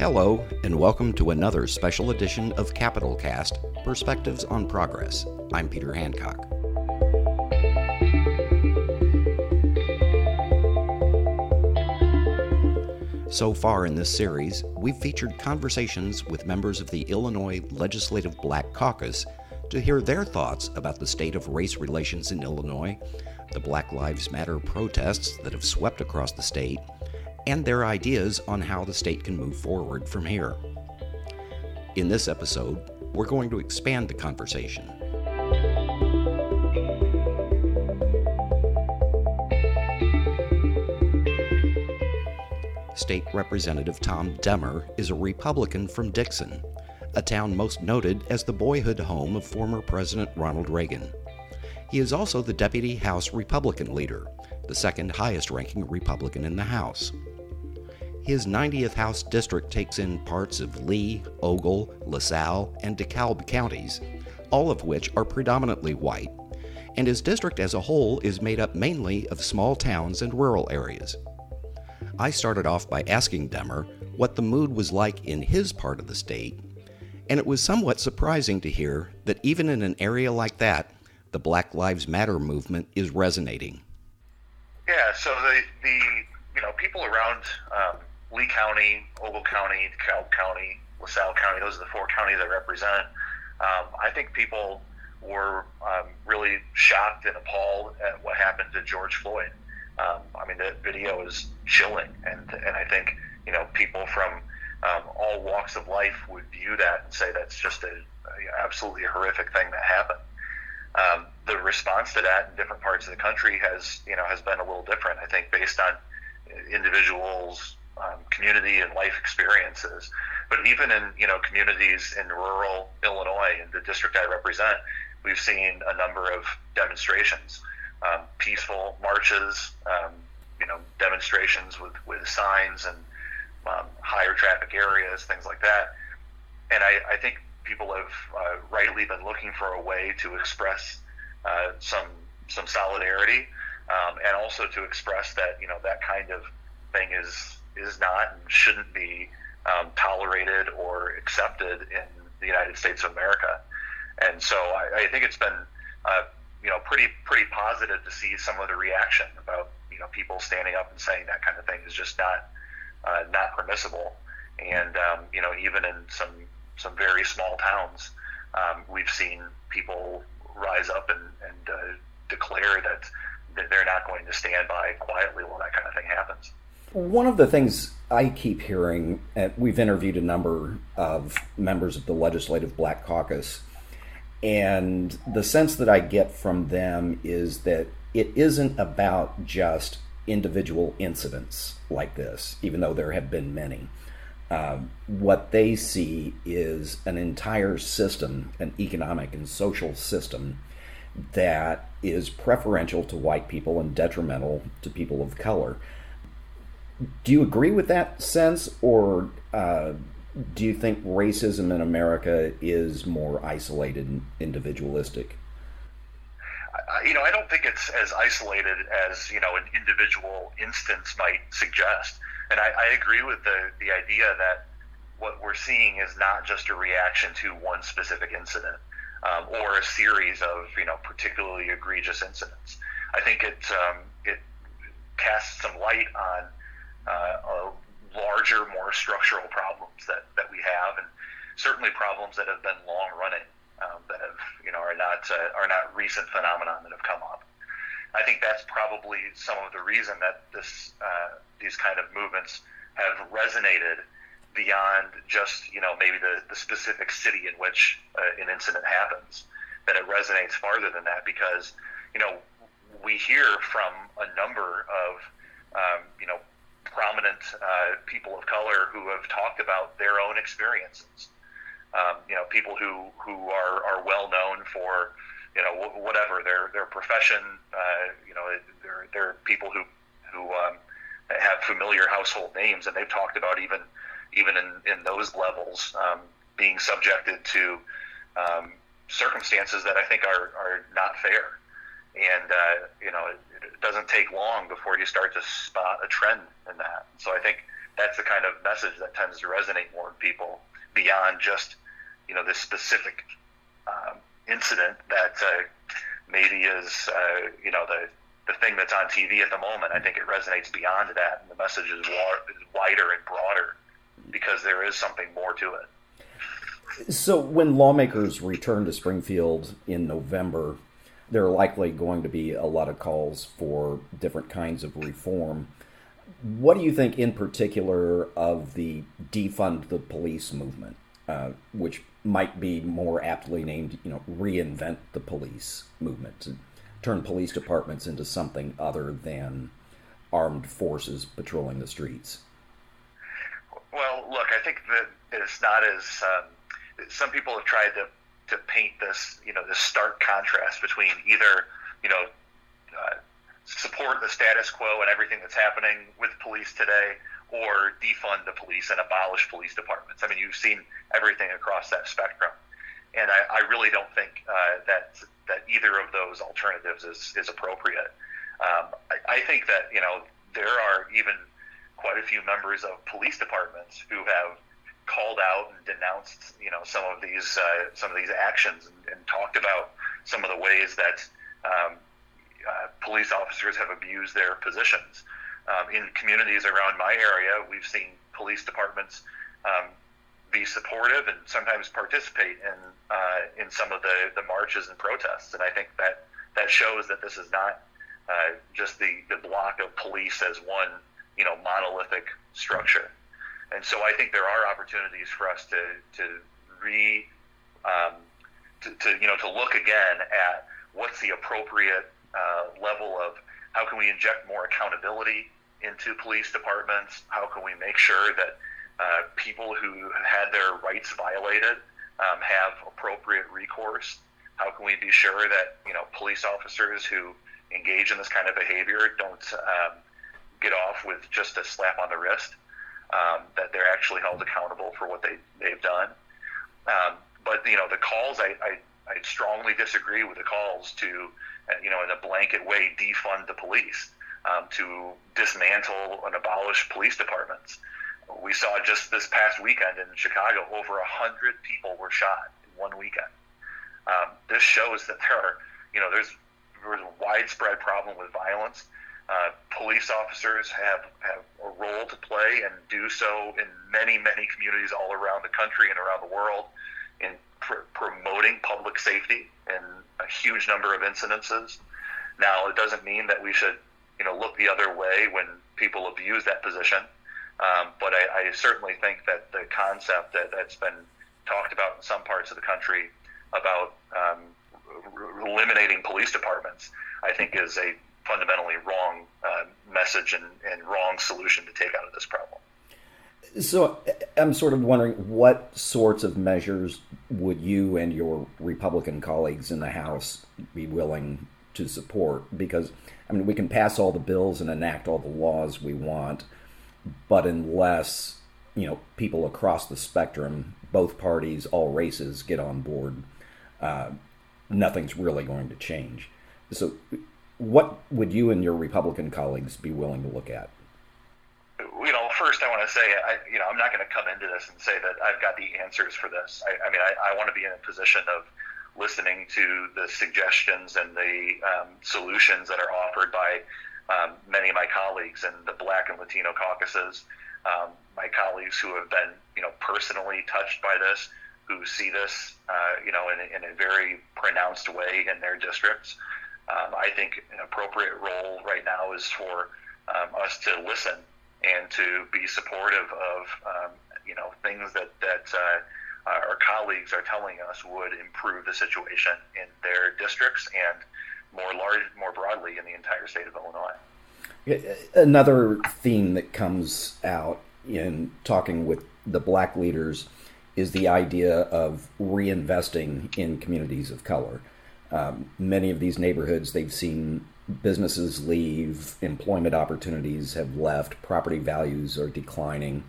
Hello, and welcome to another special edition of Capitol Cast Perspectives on Progress. I'm Peter Hancock. So far in this series, we've featured conversations with members of the Illinois Legislative Black Caucus to hear their thoughts about the state of race relations in Illinois, the Black Lives Matter protests that have swept across the state, and their ideas on how the state can move forward from here. In this episode, we're going to expand the conversation. State Representative Tom Demmer is a Republican from Dixon, a town most noted as the boyhood home of former President Ronald Reagan. He is also the Deputy House Republican leader, the second highest ranking Republican in the House. His 90th House district takes in parts of Lee, Ogle, LaSalle, and DeKalb counties, all of which are predominantly white, and his district as a whole is made up mainly of small towns and rural areas. I started off by asking Demmer what the mood was like in his part of the state, and it was somewhat surprising to hear that even in an area like that, the Black Lives Matter movement is resonating. Yeah, so the, the you know people around um, Lee County, Ogle County, DeKalb County, LaSalle County, those are the four counties I represent. Um, I think people were um, really shocked and appalled at what happened to George Floyd. Um, I mean, the video is chilling, and and I think you know people from um, all walks of life would view that and say that's just a, a absolutely horrific thing that happened. Um, the response to that in different parts of the country has you know has been a little different. I think based on individuals' um, community and life experiences. But even in you know communities in rural Illinois, in the district I represent, we've seen a number of demonstrations um, peaceful marches, um, you know, demonstrations with, with signs and um, higher traffic areas, things like that. And I, I think people have uh, rightly been looking for a way to express uh, some some solidarity, um, and also to express that you know that kind of thing is is not and shouldn't be um, tolerated or accepted in the United States of America. And so I, I think it's been uh, you know, pretty pretty positive to see some of the reaction about you know people standing up and saying that kind of thing is just not uh, not permissible. And um, you know, even in some some very small towns, um, we've seen people rise up and, and uh, declare that, that they're not going to stand by quietly while that kind of thing happens. One of the things I keep hearing, and we've interviewed a number of members of the Legislative Black Caucus, and the sense that I get from them is that it isn't about just individual incidents like this, even though there have been many. Um, what they see is an entire system, an economic and social system that is preferential to white people and detrimental to people of color. Do you agree with that sense, or uh, do you think racism in America is more isolated and individualistic? You know, I don't think it's as isolated as you know an individual instance might suggest, and I, I agree with the the idea that what we're seeing is not just a reaction to one specific incident um, or a series of you know particularly egregious incidents. I think it um, it casts some light on uh, larger, more structural problems that, that we have, and certainly problems that have been long running, um, that have you know are not uh, are not recent phenomenon that have come up. I think that's probably some of the reason that this uh, these kind of movements have resonated beyond just you know maybe the, the specific city in which uh, an incident happens. That it resonates farther than that because you know we hear from a number of um, you know prominent uh, people of color who have talked about their own experiences. Um, you know, people who who are, are well known for you know whatever their their profession. Uh, you know, they're they're people who who um, have familiar household names, and they've talked about even even in, in those levels um, being subjected to um, circumstances that I think are, are not fair. And uh, you know, it, it doesn't take long before you start to spot a trend in that. So I think that's the kind of message that tends to resonate more with people beyond just you know this specific um, incident that uh, maybe is uh, you know the the thing that's on TV at the moment. I think it resonates beyond that, and the message is, wa- is wider and broader because there is something more to it. So, when lawmakers return to Springfield in November, there are likely going to be a lot of calls for different kinds of reform. What do you think, in particular, of the defund the police movement, uh, which might be more aptly named, you know, reinvent the police movement, to turn police departments into something other than armed forces patrolling the streets? Well, look, I think that it's not as um, some people have tried to to paint this, you know, this stark contrast between either, you know, uh, support the status quo and everything that's happening with police today, or defund the police and abolish police departments. I mean, you've seen everything across that spectrum, and I, I really don't think uh, that that either of those alternatives is is appropriate. Um, I, I think that you know there are even quite a few members of police departments who have called out and denounced, you know, some of these uh, some of these actions and, and, talked about some of the ways that um, uh, police officers have abused their positions. Um, in communities around my area, we've seen police departments um, be supportive and sometimes participate in uh, in some of the, the marches and protests. And I think that that shows that this is not uh, just the, the block of police as one you know monolithic structure. And so I think there are opportunities for us to to re um, to, to, you know to look again at what's the appropriate uh, level of how can we inject more accountability into police departments? How can we make sure that uh, people who had their rights violated um, have appropriate recourse? How can we be sure that you know police officers who engage in this kind of behavior don't um, get off with just a slap on the wrist? Um, that they're actually held accountable for what they they've done. Um, but you know, the calls I, I I strongly disagree with the calls to you know in a blanket way defund the police, um, to dismantle and abolish police departments. We saw just this past weekend in Chicago, over a hundred people were shot in one weekend. Um, this shows that there are, you know, there's there's a widespread problem with violence. Uh, police officers have, have a role to play and do so in many, many communities all around the country and around the world in pr- promoting public safety in a huge number of incidences. Now, it doesn't mean that we should, you know, look the other way when people abuse that position. Um, but I, I certainly think that the concept that, that's been talked about in some parts of the country about um, r- eliminating police departments, I think is a fundamentally wrong uh, message and, and wrong solution to take out of this problem. So I'm sort of wondering what sorts of measures would you and your Republican colleagues in the House be willing to support? Because I mean, we can pass all the bills and enact all the laws we want, but unless you know people across the spectrum, both parties, all races, get on board, uh, nothing's really going to change. So, what would you and your Republican colleagues be willing to look at? You know, first I want to say, I, you know, I'm not going to come into this and say that I've got the answers for this. I, I mean, I, I want to be in a position of listening to the suggestions and the um, solutions that are offered by um, many of my colleagues in the Black and Latino caucuses, um, my colleagues who have been, you know, personally touched by this, who see this, uh, you know, in, in a very pronounced way in their districts. Um, I think an appropriate role right now is for um, us to listen and to be supportive of um, you know things that that uh, our colleagues are telling us would improve the situation in their districts and more large, more broadly in the entire state of Illinois. Another theme that comes out in talking with the black leaders is the idea of reinvesting in communities of color. Um, many of these neighborhoods, they've seen businesses leave, employment opportunities have left, property values are declining.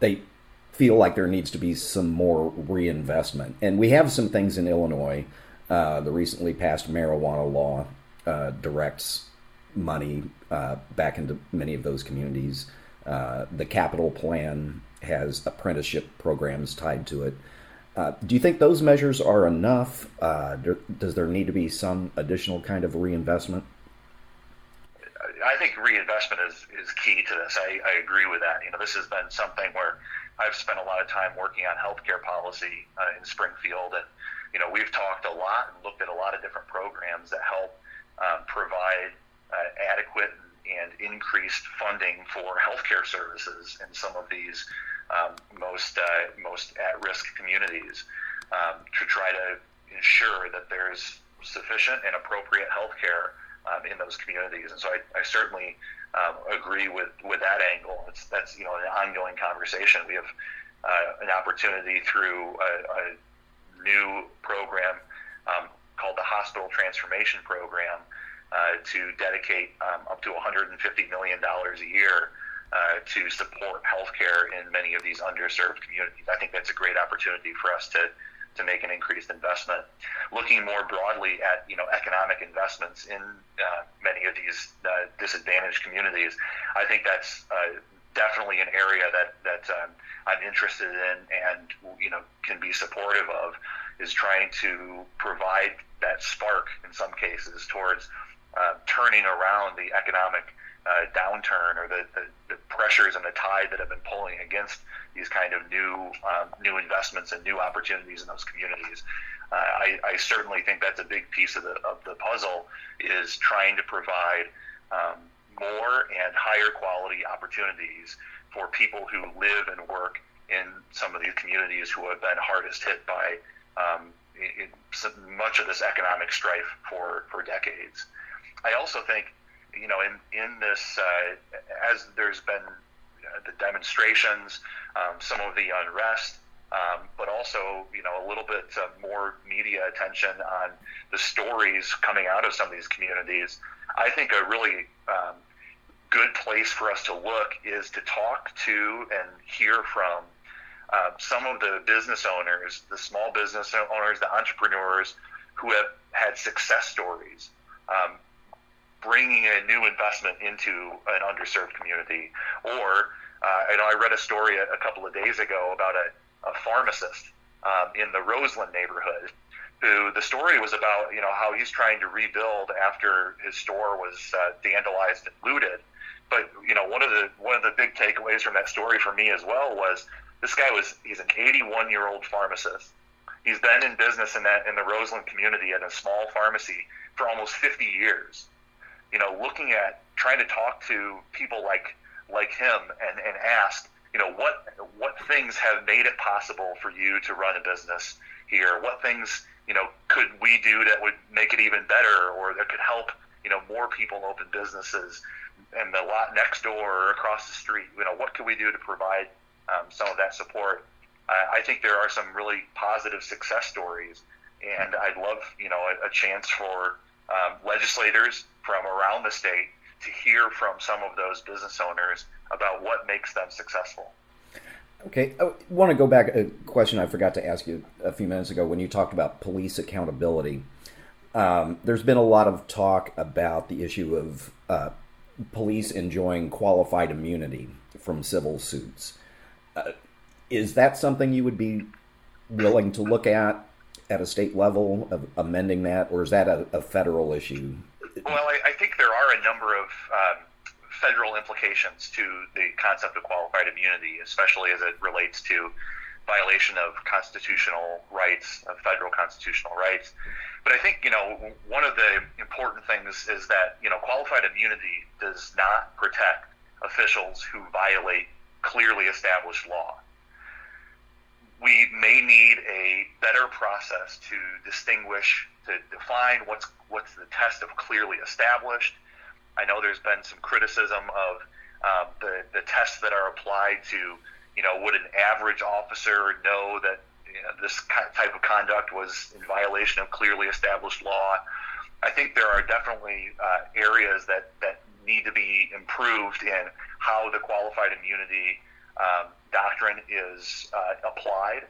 They feel like there needs to be some more reinvestment. And we have some things in Illinois. Uh, the recently passed marijuana law uh, directs money uh, back into many of those communities. Uh, the capital plan has apprenticeship programs tied to it. Uh, do you think those measures are enough? Uh, does there need to be some additional kind of reinvestment? I think reinvestment is, is key to this. I, I agree with that. You know, this has been something where I've spent a lot of time working on healthcare policy uh, in Springfield, and you know, we've talked a lot and looked at a lot of different programs that help um, provide uh, adequate and increased funding for healthcare services in some of these um, most uh, most at-risk communities um, to try to ensure that there's sufficient and appropriate healthcare um, in those communities. And so I, I certainly um, agree with, with that angle. It's, that's you know an ongoing conversation. We have uh, an opportunity through a, a new program um, called the Hospital Transformation Program uh, to dedicate um, up to 150 million dollars a year. Uh, to support healthcare in many of these underserved communities. I think that's a great opportunity for us to to make an increased investment. Looking more broadly at you know economic investments in uh, many of these uh, disadvantaged communities, I think that's uh, definitely an area that that um, I'm interested in and you know can be supportive of is trying to provide that spark in some cases towards uh, turning around the economic uh, downturn or the, the, the, pressures and the tide that have been pulling against these kind of new um, new investments and new opportunities in those communities. Uh, I, I, certainly think that's a big piece of the of the puzzle is trying to provide um, more and higher quality opportunities for people who live and work in some of these communities who have been hardest hit by um, in much of this economic strife for, for decades. I also think you know, in in this, uh, as there's been uh, the demonstrations, um, some of the unrest, um, but also, you know, a little bit uh, more media attention on the stories coming out of some of these communities. I think a really um, good place for us to look is to talk to and hear from uh, some of the business owners, the small business owners, the entrepreneurs who have had success stories. Um, bringing a new investment into an underserved community. Or, uh, know I read a story a, a, couple of days ago about a, a pharmacist um, in the Roseland neighborhood who the story was about, you know, how he's trying to rebuild after his store was uh, vandalized and looted. But you know, one of the one of the big takeaways from that story for me as well was this guy was he's an 81 year old pharmacist. He's been in business in that in the Roseland community at a small pharmacy for almost 50 years you know, looking at trying to talk to people like like him and, and ask, you know, what what things have made it possible for you to run a business here? What things, you know, could we do that would make it even better or that could help, you know, more people open businesses and the lot next door or across the street? You know, what could we do to provide um, some of that support? I, I think there are some really positive success stories, and I'd love, you know, a, a chance for um, legislators from around the state to hear from some of those business owners about what makes them successful. Okay, I want to go back a question I forgot to ask you a few minutes ago when you talked about police accountability. Um, there's been a lot of talk about the issue of uh, police enjoying qualified immunity from civil suits. Uh, is that something you would be willing to look at at a state level of amending that, or is that a, a federal issue? Well, I, I, think there are a number of um, federal implications to the concept of qualified immunity, especially as it relates to violation of constitutional rights, of federal constitutional rights. But I think, you know, one of the important things is that, you know, qualified immunity does not protect officials who violate clearly established law we may need a better process to distinguish, to define what's what's the test of clearly established. I know there's been some criticism of um, the the tests that are applied to, you know, would an average officer know that you know, this type of conduct was in violation of clearly established law? I think there are definitely uh, areas that that need to be improved in how the qualified immunity um, doctrine is uh, applied.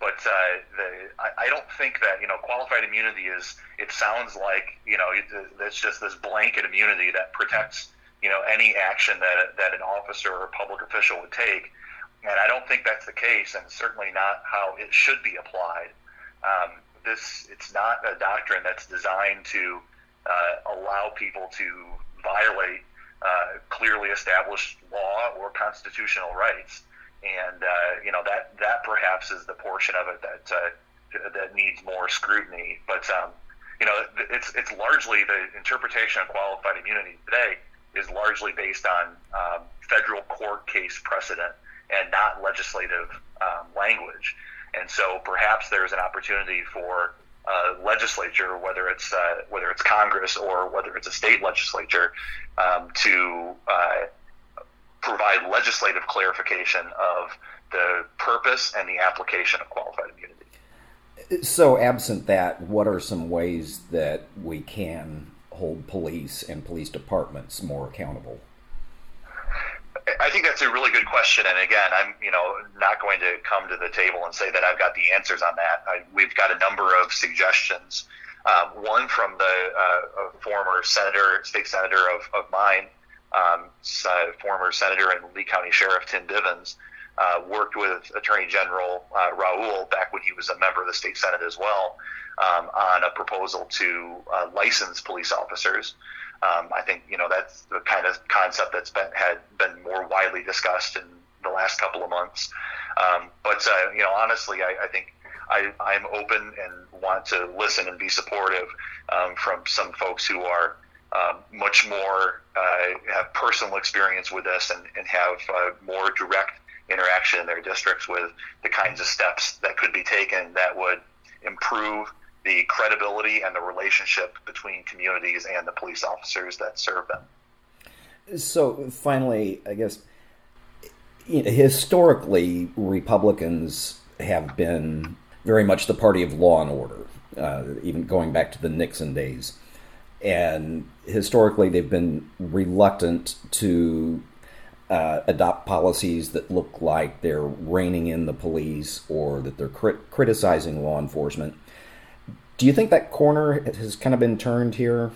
But uh, the, I, I, don't think that you know qualified immunity is. It sounds like you know it, it's just this blanket immunity that protects you know any action that that an officer or public official would take. And I don't think that's the case, and certainly not how it should be applied. Um, this it's not a doctrine that's designed to uh, allow people to violate uh, clearly established law or constitutional rights. And uh, you know that that perhaps is the portion of it that uh, that needs more scrutiny. But um, you know, it's it's largely the interpretation of qualified immunity today is largely based on um, federal court case precedent and not legislative um, language. And so perhaps there's an opportunity for uh, legislature, whether it's uh, whether it's Congress or whether it's a state legislature, um, to uh, provide legislative clarification of the purpose and the application of qualified immunity. So, absent that, what are some ways that we can hold police and police departments more accountable? I think that's a really good question, and again, I'm you know not going to come to the table and say that I've got the answers on that. I, we've got a number of suggestions. Um, one from the uh, former senator, state senator of, of mine, um, uh, former senator and Lee County Sheriff Tim Bivins, uh, worked with Attorney General uh, Raoul back when he was a member of the state senate as well um, on a proposal to uh, license police officers. Um, I think you know that's the kind of concept that's been had been more widely discussed in the last couple of months. Um, but uh, you know, honestly, I, I think I, I'm open and want to listen and be supportive um, from some folks who are um, much more uh, have personal experience with this and, and have uh, more direct interaction in their districts with the kinds of steps that could be taken that would improve the credibility and the relationship between communities and the police officers that serve them. So, finally, I guess you know, historically, Republicans have been very much the party of law and order, uh, even going back to the Nixon days. And historically, they've been reluctant to uh, adopt policies that look like they're reining in the police or that they're crit- criticizing law enforcement. Do you think that corner has kind of been turned here?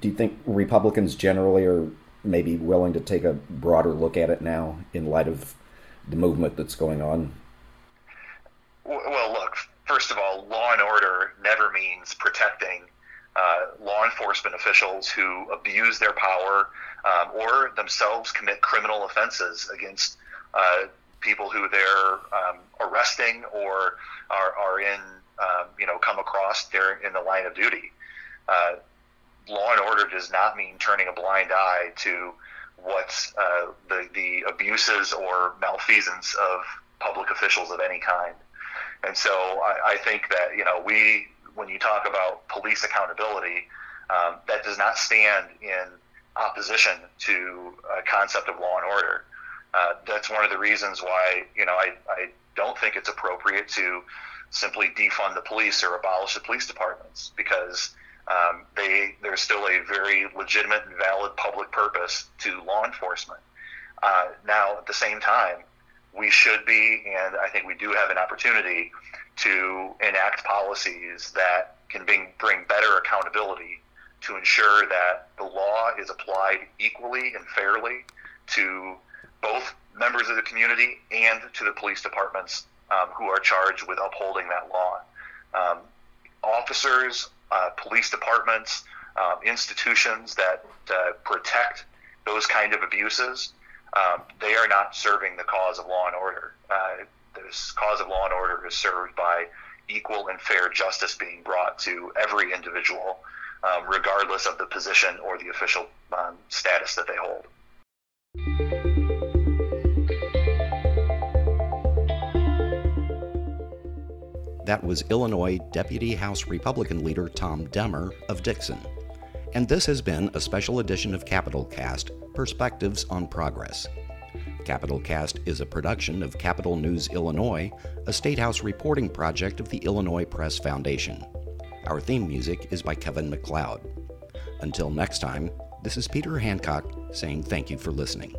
Do you think Republicans generally are maybe willing to take a broader look at it now in light of the movement that's going on? Well, look, first of all, law and order never means protecting uh, law enforcement officials who abuse their power um, or themselves commit criminal offenses against uh, people who they're um, arresting or are, are in um, you know come across during in the line of duty. Uh, law and order does not mean turning a blind eye to what's uh, the the abuses or malfeasance of public officials of any kind. And so I, I think that you know we when you talk about police accountability, um, that does not stand in opposition to a concept of law and order. Uh, that's one of the reasons why you know I, I don't think it's appropriate to simply defund the police or abolish the police departments because um, they there's still a very legitimate and valid public purpose to law enforcement. Uh, now, at the same time, we should be, and I think we do have an opportunity to enact policies that can bring, bring better accountability to ensure that the law is applied equally and fairly to both members of the community and to the police departments um, who are charged with upholding that law. Um, officers, uh, police departments, um, institutions that uh, protect those kind of abuses, um, they are not serving the cause of law and order. This cause of law and order is served by equal and fair justice being brought to every individual, um, regardless of the position or the official um, status that they hold. That was Illinois Deputy House Republican leader Tom Demmer of Dixon. And this has been a special edition of Capitol Cast Perspectives on Progress. Capitol Cast is a production of Capitol News Illinois, a State House reporting project of the Illinois Press Foundation. Our theme music is by Kevin MacLeod. Until next time, this is Peter Hancock saying thank you for listening.